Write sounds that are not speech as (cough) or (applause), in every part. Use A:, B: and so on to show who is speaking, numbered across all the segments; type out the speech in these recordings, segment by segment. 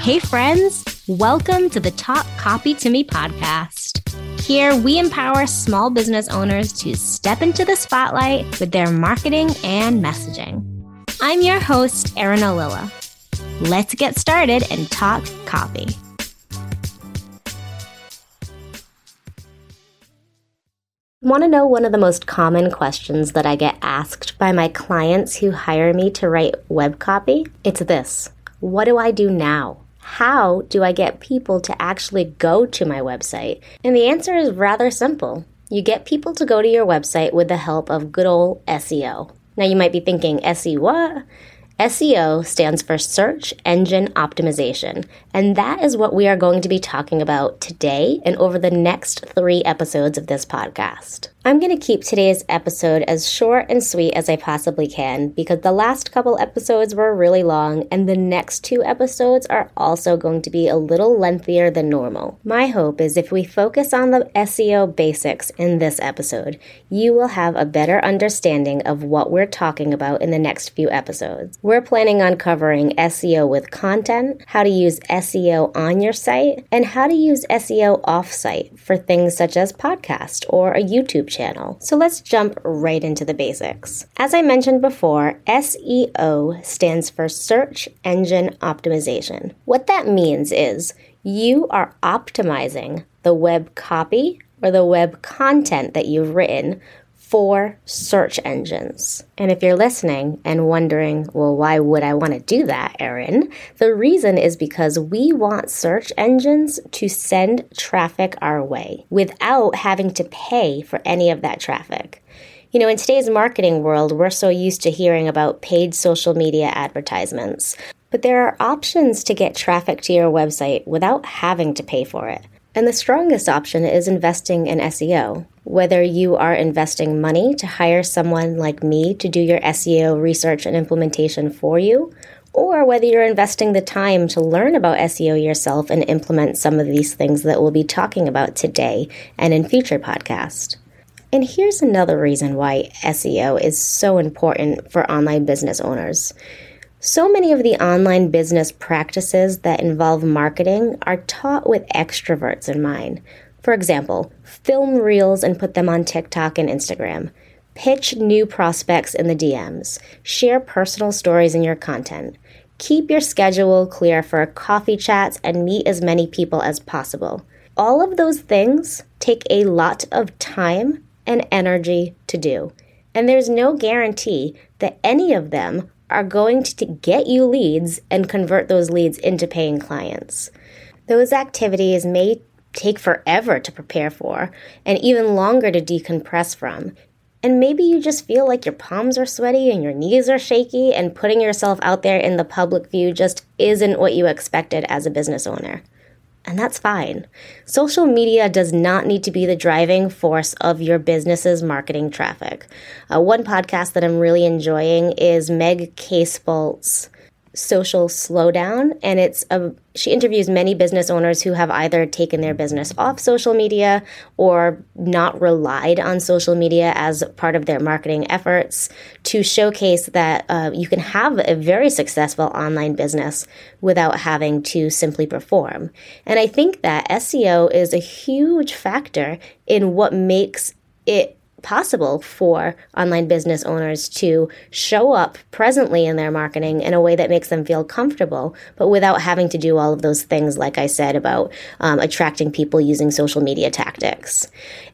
A: Hey, friends, welcome to the Talk Copy to Me podcast. Here, we empower small business owners to step into the spotlight with their marketing and messaging. I'm your host, Erin Ollila. Let's get started and talk copy. Want to know one of the most common questions that I get asked by my clients who hire me to write web copy? It's this What do I do now? How do I get people to actually go to my website? And the answer is rather simple. You get people to go to your website with the help of good old SEO. Now you might be thinking, SEO what? SEO stands for Search Engine Optimization, and that is what we are going to be talking about today and over the next three episodes of this podcast. I'm going to keep today's episode as short and sweet as I possibly can because the last couple episodes were really long, and the next two episodes are also going to be a little lengthier than normal. My hope is if we focus on the SEO basics in this episode, you will have a better understanding of what we're talking about in the next few episodes. We're planning on covering SEO with content, how to use SEO on your site, and how to use SEO offsite for things such as podcast or a YouTube channel. So let's jump right into the basics. As I mentioned before, SEO stands for Search Engine Optimization. What that means is you are optimizing the web copy or the web content that you've written for search engines. And if you're listening and wondering, well, why would I want to do that, Erin? The reason is because we want search engines to send traffic our way without having to pay for any of that traffic. You know, in today's marketing world, we're so used to hearing about paid social media advertisements. But there are options to get traffic to your website without having to pay for it. And the strongest option is investing in SEO. Whether you are investing money to hire someone like me to do your SEO research and implementation for you, or whether you're investing the time to learn about SEO yourself and implement some of these things that we'll be talking about today and in future podcasts. And here's another reason why SEO is so important for online business owners. So many of the online business practices that involve marketing are taught with extroverts in mind. For example, film reels and put them on TikTok and Instagram. Pitch new prospects in the DMs. Share personal stories in your content. Keep your schedule clear for coffee chats and meet as many people as possible. All of those things take a lot of time and energy to do. And there's no guarantee that any of them are going to get you leads and convert those leads into paying clients. Those activities may take forever to prepare for and even longer to decompress from. And maybe you just feel like your palms are sweaty and your knees are shaky, and putting yourself out there in the public view just isn't what you expected as a business owner and that's fine. Social media does not need to be the driving force of your business's marketing traffic. Uh, one podcast that I'm really enjoying is Meg Casebolt's social slowdown and it's a she interviews many business owners who have either taken their business off social media or not relied on social media as part of their marketing efforts to showcase that uh, you can have a very successful online business without having to simply perform. And i think that seo is a huge factor in what makes it possible for online business owners to show up presently in their marketing in a way that makes them feel comfortable, but without having to do all of those things, like I said, about um, attracting people using social media tactics.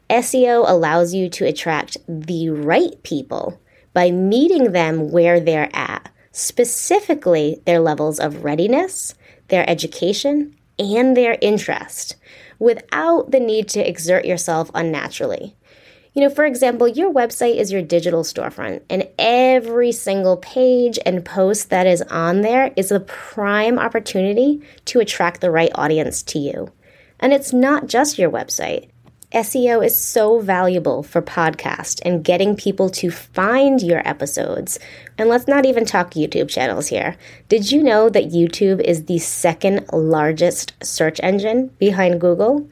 A: SEO allows you to attract the right people by meeting them where they're at, specifically their levels of readiness, their education, and their interest, without the need to exert yourself unnaturally. You know, for example, your website is your digital storefront, and every single page and post that is on there is a prime opportunity to attract the right audience to you. And it's not just your website. SEO is so valuable for podcast and getting people to find your episodes. And let's not even talk YouTube channels here. Did you know that YouTube is the second largest search engine behind Google?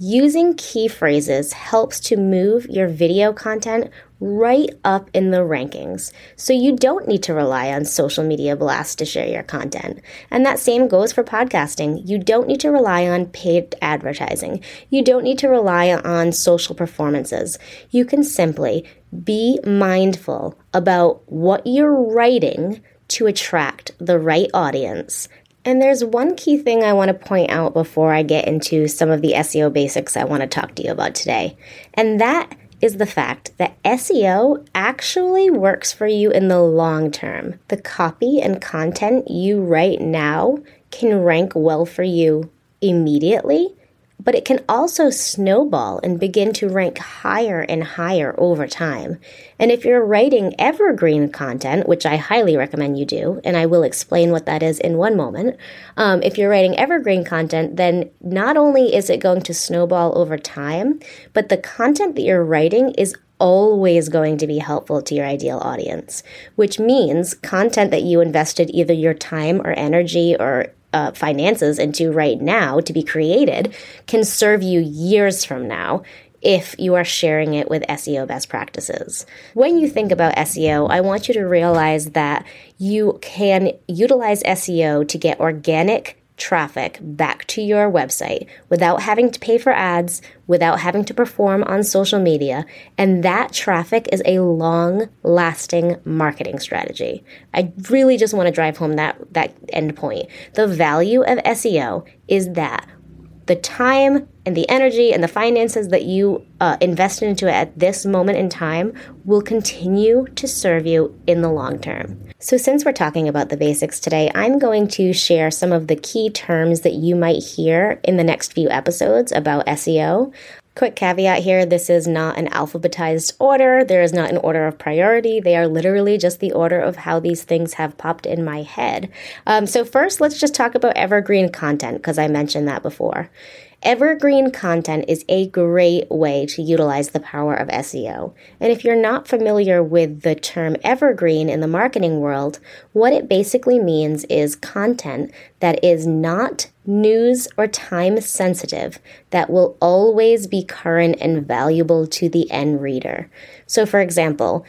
A: Using key phrases helps to move your video content right up in the rankings. So you don't need to rely on social media blasts to share your content. And that same goes for podcasting. You don't need to rely on paid advertising. You don't need to rely on social performances. You can simply be mindful about what you're writing to attract the right audience. And there's one key thing I want to point out before I get into some of the SEO basics I want to talk to you about today. And that is the fact that SEO actually works for you in the long term. The copy and content you write now can rank well for you immediately, but it can also snowball and begin to rank higher and higher over time. And if you're writing evergreen content, which I highly recommend you do, and I will explain what that is in one moment, um, if you're writing evergreen content, then not only is it going to snowball over time, but the content that you're writing is always going to be helpful to your ideal audience, which means content that you invested either your time or energy or uh, finances into right now to be created can serve you years from now if you are sharing it with SEO best practices. When you think about SEO, I want you to realize that you can utilize SEO to get organic traffic back to your website without having to pay for ads, without having to perform on social media. And that traffic is a long lasting marketing strategy. I really just want to drive home that, that end point. The value of SEO is that the time and the energy and the finances that you uh, invest into it at this moment in time will continue to serve you in the long term. So, since we're talking about the basics today, I'm going to share some of the key terms that you might hear in the next few episodes about SEO. Quick caveat here this is not an alphabetized order. There is not an order of priority. They are literally just the order of how these things have popped in my head. Um, so, first, let's just talk about evergreen content because I mentioned that before. Evergreen content is a great way to utilize the power of SEO. And if you're not familiar with the term evergreen in the marketing world, what it basically means is content that is not news or time sensitive that will always be current and valuable to the end reader. So, for example,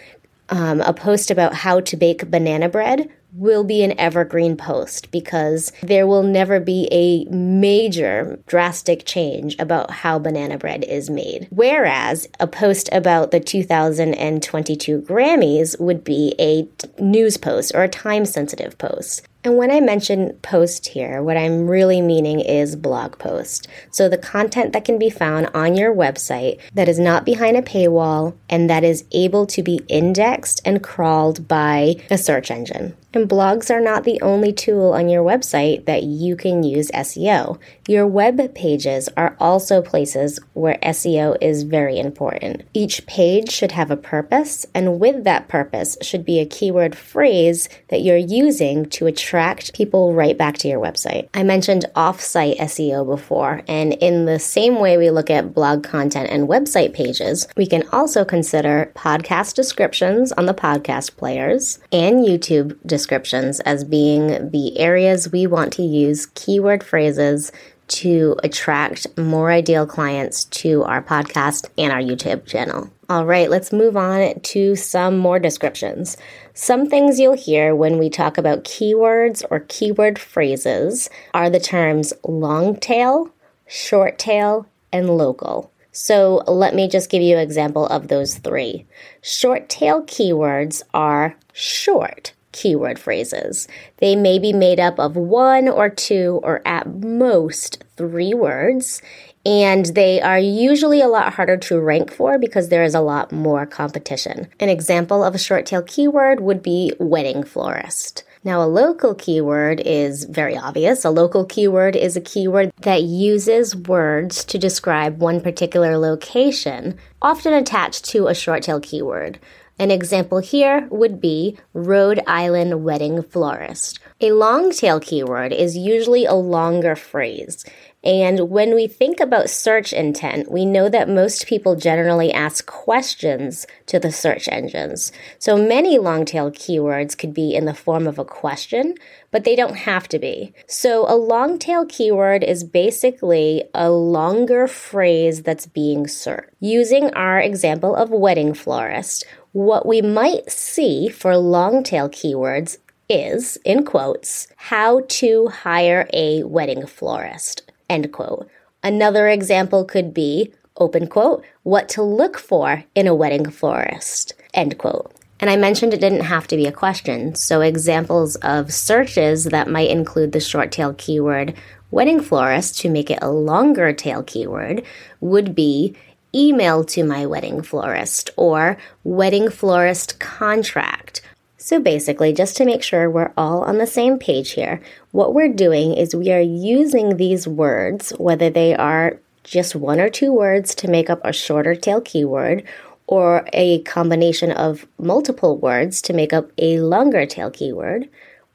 A: um, a post about how to bake banana bread will be an evergreen post because there will never be a major drastic change about how banana bread is made. Whereas a post about the 2022 Grammys would be a news post or a time sensitive post. And when I mention post here, what I'm really meaning is blog post. So the content that can be found on your website that is not behind a paywall and that is able to be indexed and crawled by a search engine. And blogs are not the only tool on your website that you can use SEO. Your web pages are also places where SEO is very important. Each page should have a purpose, and with that purpose should be a keyword phrase that you're using to attract people right back to your website. I mentioned offsite SEO before, and in the same way we look at blog content and website pages, we can also consider podcast descriptions on the podcast players and YouTube descriptions descriptions as being the areas we want to use keyword phrases to attract more ideal clients to our podcast and our YouTube channel. All right, let's move on to some more descriptions. Some things you'll hear when we talk about keywords or keyword phrases are the terms long tail, short tail, and local. So let me just give you an example of those three. Short tail keywords are short keyword phrases. They may be made up of one or two or at most three words, and they are usually a lot harder to rank for because there is a lot more competition. An example of a short tail keyword would be wedding florist. Now, a local keyword is very obvious. A local keyword is a keyword that uses words to describe one particular location, often attached to a short tail keyword. An example here would be Rhode Island wedding florist. A long tail keyword is usually a longer phrase, And when we think about search intent, we know that most people generally ask questions to the search engines. So many long tail keywords could be in the form of a question, but they don't have to be. So a long tail keyword is basically a longer phrase that's being searched. Using our example of wedding florist, what we might see for long tail keywords is, in quotes, how to hire a wedding florist, end quote. Another example could be, open quote, what to look for in a wedding florist, end quote. And I mentioned it didn't have to be a question, so examples of searches that might include the short tail keyword wedding florist to make it a longer tail keyword would be email to my wedding florist or wedding florist contract. So basically, just to make sure we're all on the same page here, what we're doing is we are using these words, whether they are just one or two words to make up a shorter tail keyword, or a combination of multiple words to make up a longer tail keyword,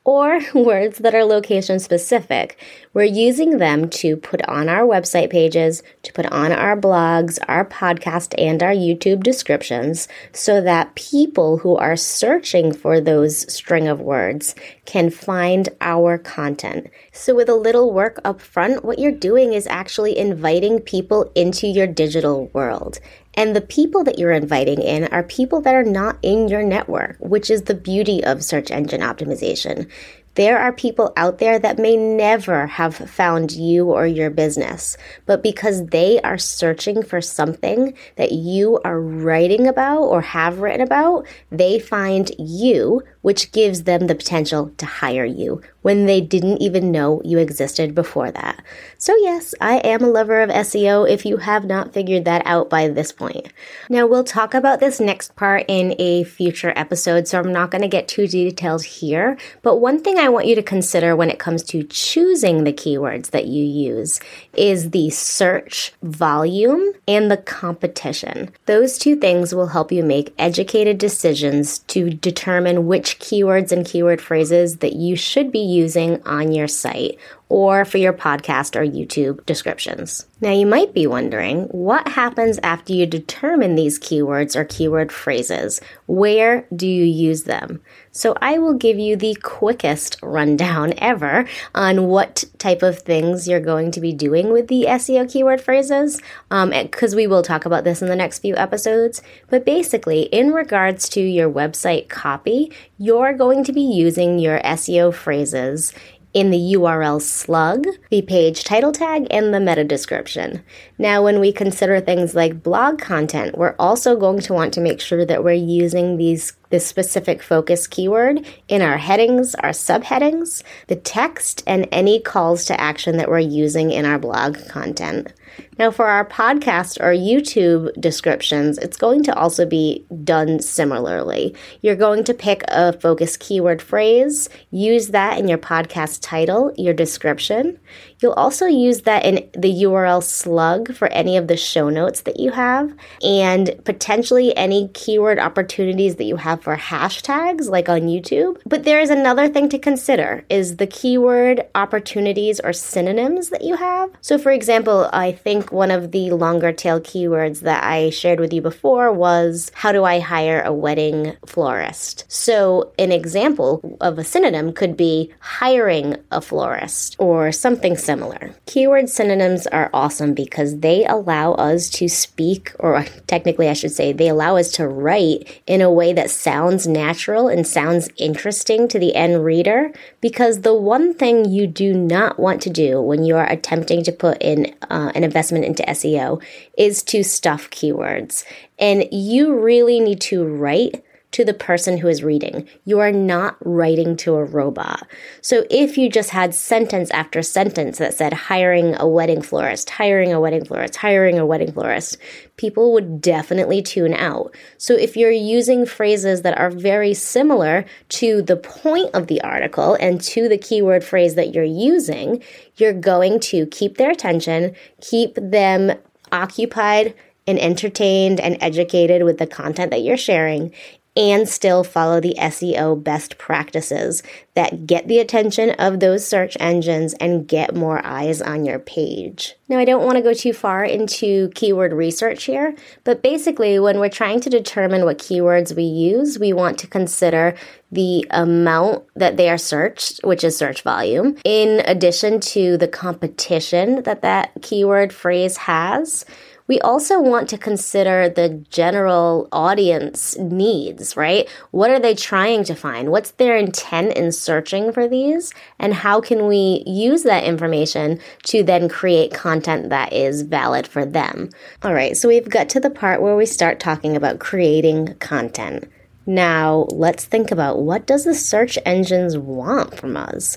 A: or (laughs) words that are location specific. We're using them to put on our website pages, to put on our blogs, our podcast, and our YouTube descriptions so that people who are searching for those string of words can find our content. So, with a little work up front, what you're doing is actually inviting people into your digital world. And the people that you're inviting in are people that are not in your network, which is the beauty of search engine optimization. There are people out there that may never have found you or your business, but because they are searching for something that you are writing about or have written about, they find you, which gives them the potential to hire you when they didn't even know you existed before that. So, yes, I am a lover of SEO if you have not figured that out by this point. Now, we'll talk about this next part in a future episode, so I'm not going to get too detailed here. But one thing I want you to consider when it comes to choosing the keywords that you use is the search volume and the competition. Those two things will help you make educated decisions to determine which keywords and keyword phrases that you should be using on your site or for your podcast or YouTube descriptions. Now, you might be wondering what happens after you determine these keywords or keyword phrases? Where do you use them? So, I will give you the quickest rundown (laughs) ever on what type of things you're going to be doing with the SEO keyword phrases, because um, we will talk about this in the next few episodes. But basically, in regards to your website copy, you're going to be using your SEO phrases in the URL slug, the page title tag, and the meta description. Now, when we consider things like blog content, we're also going to want to make sure that we're using these this specific focus keyword in our headings, our subheadings, the text, and any calls to action that we're using in our blog content. Now, for our podcast or YouTube descriptions, it's going to also be done similarly. You're going to pick a focus keyword phrase, use that in your podcast title, your description. You'll also use that in the URL slug for any of the show notes that you have, and potentially any keyword opportunities that you have for hashtags like on YouTube. But there is another thing to consider is the keyword opportunities or synonyms that you have. So for example, I think one of the longer tail keywords that I shared with you before was how do I hire a wedding florist? So an example of a synonym could be hiring a florist or something similar. Keyword synonyms are awesome because they allow us to speak, or (laughs) technically I should say, they allow us to write in a way that sounds natural and sounds interesting to the end reader because the one thing you do not want to do when you are attempting to put in uh, an investment into SEO is to stuff keywords. And you really need to write to the person who is reading. You are not writing to a robot. So if you just had sentence after sentence that said hiring a wedding florist, hiring a wedding florist, hiring a wedding florist, people would definitely tune out. So if you're using phrases that are very similar to the point of the article and to the keyword phrase that you're using, you're going to keep their attention, keep them occupied and entertained and educated with the content that you're sharing and still follow the SEO best practices that get the attention of those search engines and get more eyes on your page. Now, I don't want to go too far into keyword research here, but basically, when we're trying to determine what keywords we use, we want to consider the amount that they are searched, which is search volume, in addition to the competition that that keyword phrase has we also want to consider the general audience needs, right? What are they trying to find? What's their intent in searching for these? And how can we use that information to then create content that is valid for them? All right, so we've got to the part where we start talking about creating content. Now, let's think about what does the search engines want from us?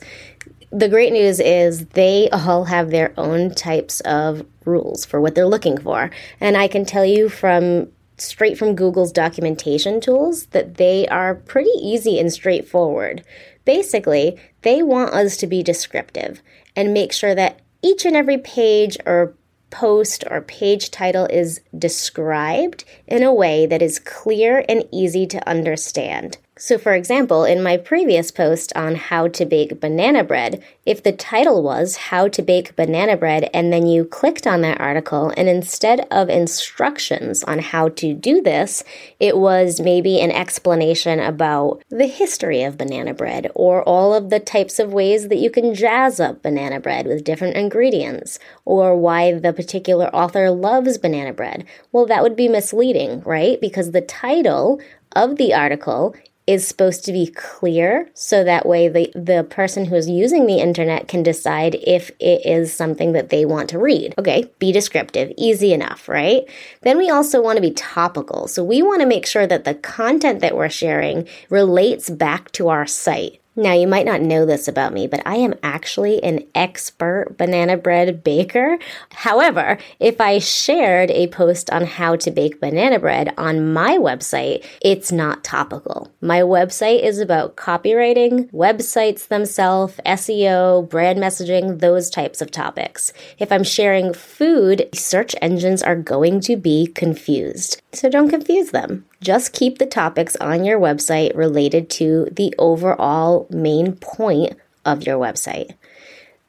A: The great news is they all have their own types of rules for what they're looking for. And I can tell you from straight from Google's documentation tools that they are pretty easy and straightforward. Basically, they want us to be descriptive and make sure that each and every page or post or page title is described in a way that is clear and easy to understand. So, for example, in my previous post on how to bake banana bread, if the title was How to Bake Banana Bread, and then you clicked on that article, and instead of instructions on how to do this, it was maybe an explanation about the history of banana bread, or all of the types of ways that you can jazz up banana bread with different ingredients, or why the particular author loves banana bread. Well, that would be misleading, right? Because the title of the article is supposed to be clear so that way the, the person who's using the internet can decide if it is something that they want to read. Okay, be descriptive, easy enough, right? Then we also want to be topical. So we want to make sure that the content that we're sharing relates back to our site. Now, you might not know this about me, but I am actually an expert banana bread baker. However, if I shared a post on how to bake banana bread on my website, it's not topical. My website is about copywriting, websites themselves, SEO, brand messaging, those types of topics. If I'm sharing food, search engines are going to be confused. So don't confuse them. Just keep the topics on your website related to the overall main point of your website.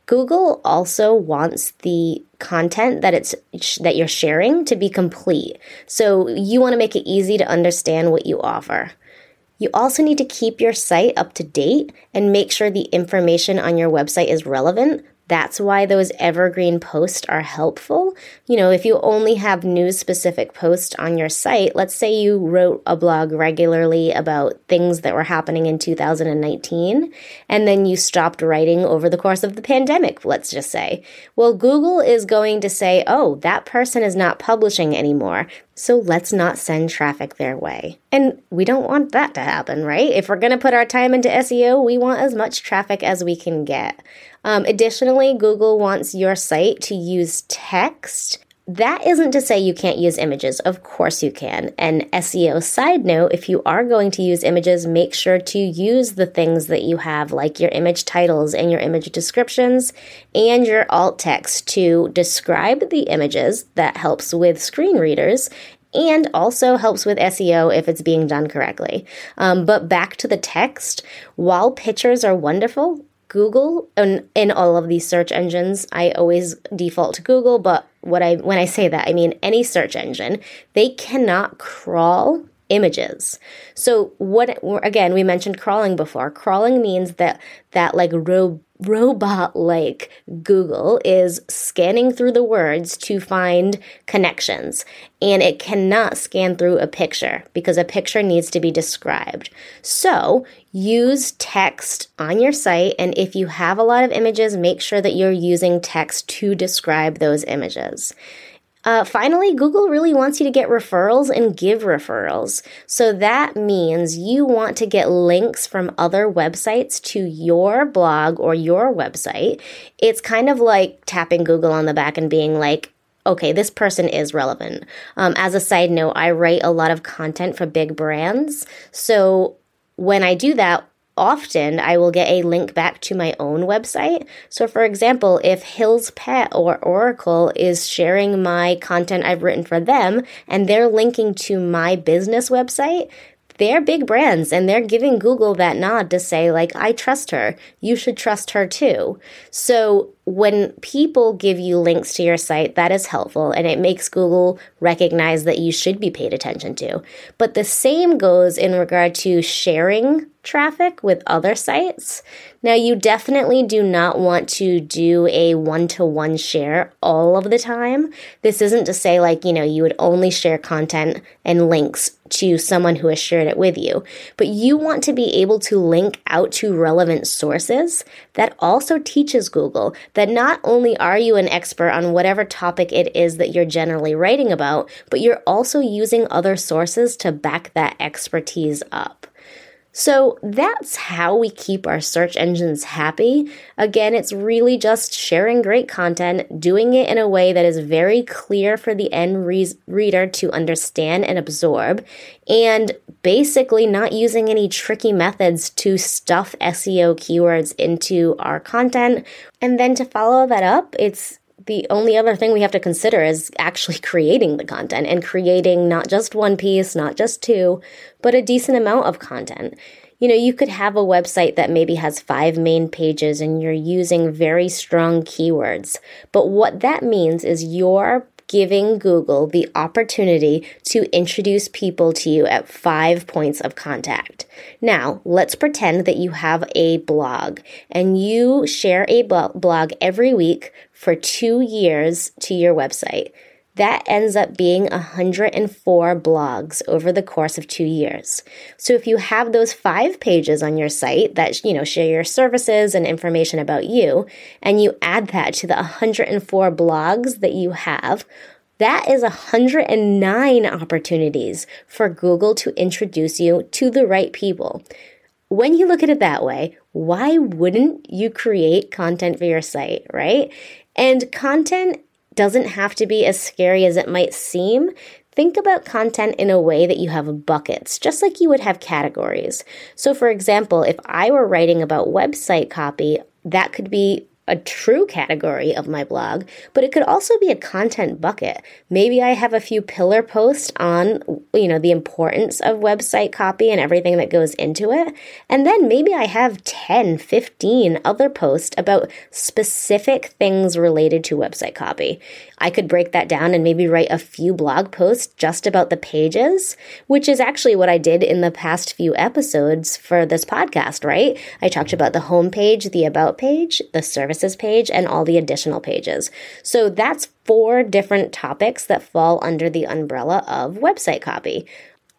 A: Google also wants the content that it's that you're sharing to be complete. So you want to make it easy to understand what you offer. You also need to keep your site up to date and make sure the information on your website is relevant that's why those evergreen posts are helpful. You know, if you only have news specific posts on your site, let's say you wrote a blog regularly about things that were happening in 2019, and then you stopped writing over the course of the pandemic, let's just say. Well, Google is going to say, oh, that person is not publishing anymore. So let's not send traffic their way. And we don't want that to happen, right? If we're going to put our time into SEO, we want as much traffic as we can get. Um, additionally, Google wants your site to use text. That isn't to say you can't use images. Of course you can. And SEO side note, if you are going to use images, make sure to use the things that you have, like your image titles and your image descriptions and your alt text to describe the images. That helps with screen readers and also helps with SEO if it's being done correctly. Um, but back to the text, while pictures are wonderful, Google and in all of these search engines, I always default to Google, but what I when I say that, I mean any search engine, they cannot crawl images. So what again, we mentioned crawling before. Crawling means that that like ro- robot like Google is scanning through the words to find connections. And it cannot scan through a picture because a picture needs to be described. So use text on your site. And if you have a lot of images, make sure that you're using text to describe those images. Uh, finally, Google really wants you to get referrals and give referrals. So that means you want to get links from other websites to your blog or your website. It's kind of like tapping Google on the back and being like, okay, this person is relevant. Um, as a side note, I write a lot of content for big brands. So when I do that, often I will get a link back to my own website. So, for example, if Hills Pet or Oracle is sharing my content I've written for them and they're linking to my business website, they're big brands and they're giving Google that nod to say, like, I trust her. You should trust her too. So when people give you links to your site, that is helpful and it makes Google recognize that you should be paid attention to. But the same goes in regard to sharing traffic with other sites. Now, you definitely do not want to do a one to one share all of the time. This isn't to say, like, you know, you would only share content and links to someone who has shared it with you, but you want to be able to link out to relevant sources that also teaches Google that not only are you an expert on whatever topic it is that you're generally writing about, but you're also using other sources to back that expertise up. So that's how we keep our search engines happy. Again, it's really just sharing great content, doing it in a way that is very clear for the end re- reader to understand and absorb, and basically not using any tricky methods to stuff SEO keywords into our content. And then to follow that up, it's the only other thing we have to consider is actually (laughs) creating the content and creating not just one piece, not just two, but a decent amount of content. You know, you could have a website that maybe has five main pages and you're using very strong keywords. But what that means is you're giving Google the opportunity to introduce people to you at five points of contact. Now, let's pretend that you have a blog and you share a blog every week for two years to your website. That ends up being 104 blogs over the course of two years. So if you have those five pages on your site that, you know, share your services and information about you, and you add that to the 104 blogs that you have, that is 109 opportunities for Google to introduce you to the right people. When you look at it that way, why wouldn't you create content for your site, right? And content doesn't have to be as scary as it might seem. Think about content in a way that you have buckets, just like you would have categories. So, for example, if I were writing about website copy, that could be a true category of my blog, but it could also be a content bucket. Maybe I have a few pillar posts on, you know, the importance of website copy and everything that goes into it. And then maybe I have 10, 15 other posts about specific things related to website copy. I could break that down and maybe write a few blog posts just about the pages, which is actually what I did in the past few episodes for this podcast, right? I talked about the homepage, the about page, the services page, and all the additional pages. So that's four different topics that fall under the umbrella of website copy.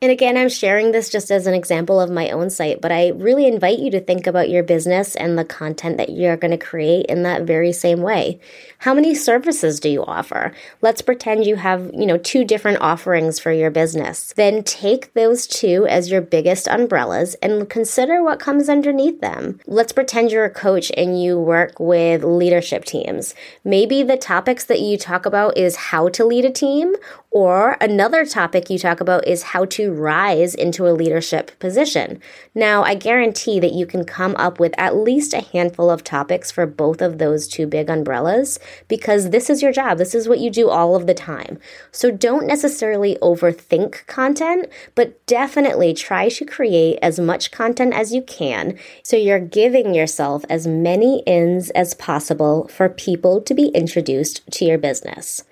A: And again, I'm sharing this just as an example of my own site, but I really invite you to think about your business and the content that you're going to create in that very same way. How many services do you offer? Let's pretend you have, you know, two different offerings for your business. Then take those two as your biggest umbrellas and consider what comes underneath them. Let's pretend you're a coach and you work with leadership teams. Maybe the topics that you talk about is how to lead a team or another topic you talk about is how to rise into a leadership position. Now, I guarantee that you can come up with at least a handful of topics for both of those two big umbrellas because this is your job. This is what you do all of the time. So don't necessarily overthink content, but definitely try to create as much content as you can so you're giving yourself as many ins as possible for people to be introduced to your business.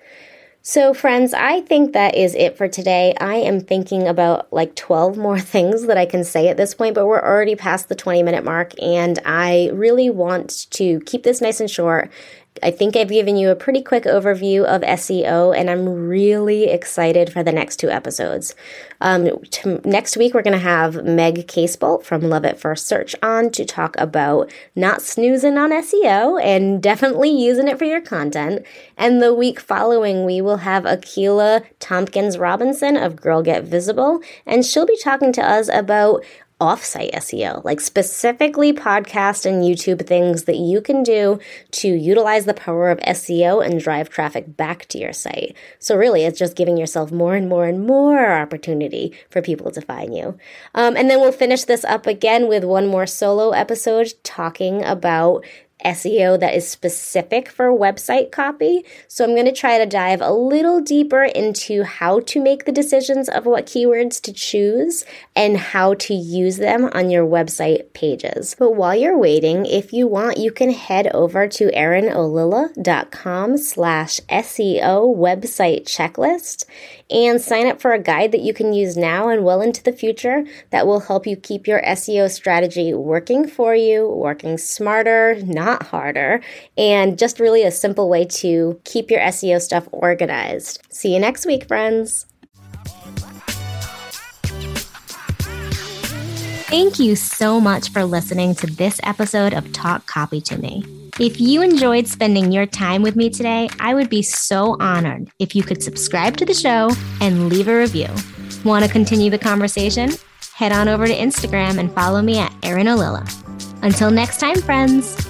A: So, friends, I think that is it for today. I am thinking about like 12 (laughs) more things that I can say at this point, but we're already past the 20 minute mark, and I really want to keep this nice and short I think I've given you a pretty quick overview of SEO, and I'm really excited for the next two episodes. Um, t- next week, we're going to have Meg Casebolt from Love at First Search on to talk about not snoozing on SEO and (laughs) definitely using it for your content. And the week following, we will have Akila Tompkins Robinson of Girl Get Visible, and she'll be talking to us about offsite SEO, like specifically podcast and YouTube things that you can do to utilize the power of SEO and drive traffic back to your site. So, really, it's just giving yourself more and more and more opportunity for people to find you. Um, and then we'll finish this up again with one more solo episode talking about SEO that is specific for website copy. So I'm going to try to dive a little deeper into how to make the decisions of what keywords to choose and how to use them on your website pages. But while you're waiting, if you want, you can head over to erinollila.com slash SEO website checklist and sign up for a guide that you can use now and well into the future that will help you keep your SEO strategy working for you, working smarter, not harder, and just really a simple way to keep your SEO stuff organized. See you next week, friends. Thank you so much for listening to this episode of Talk Copy to Me. If you enjoyed spending your time with me today, I would be so honored if you could subscribe to the show and leave a review. Want to continue the conversation? Head on over to Instagram and follow me at Erin Ollila. Until next time, friends.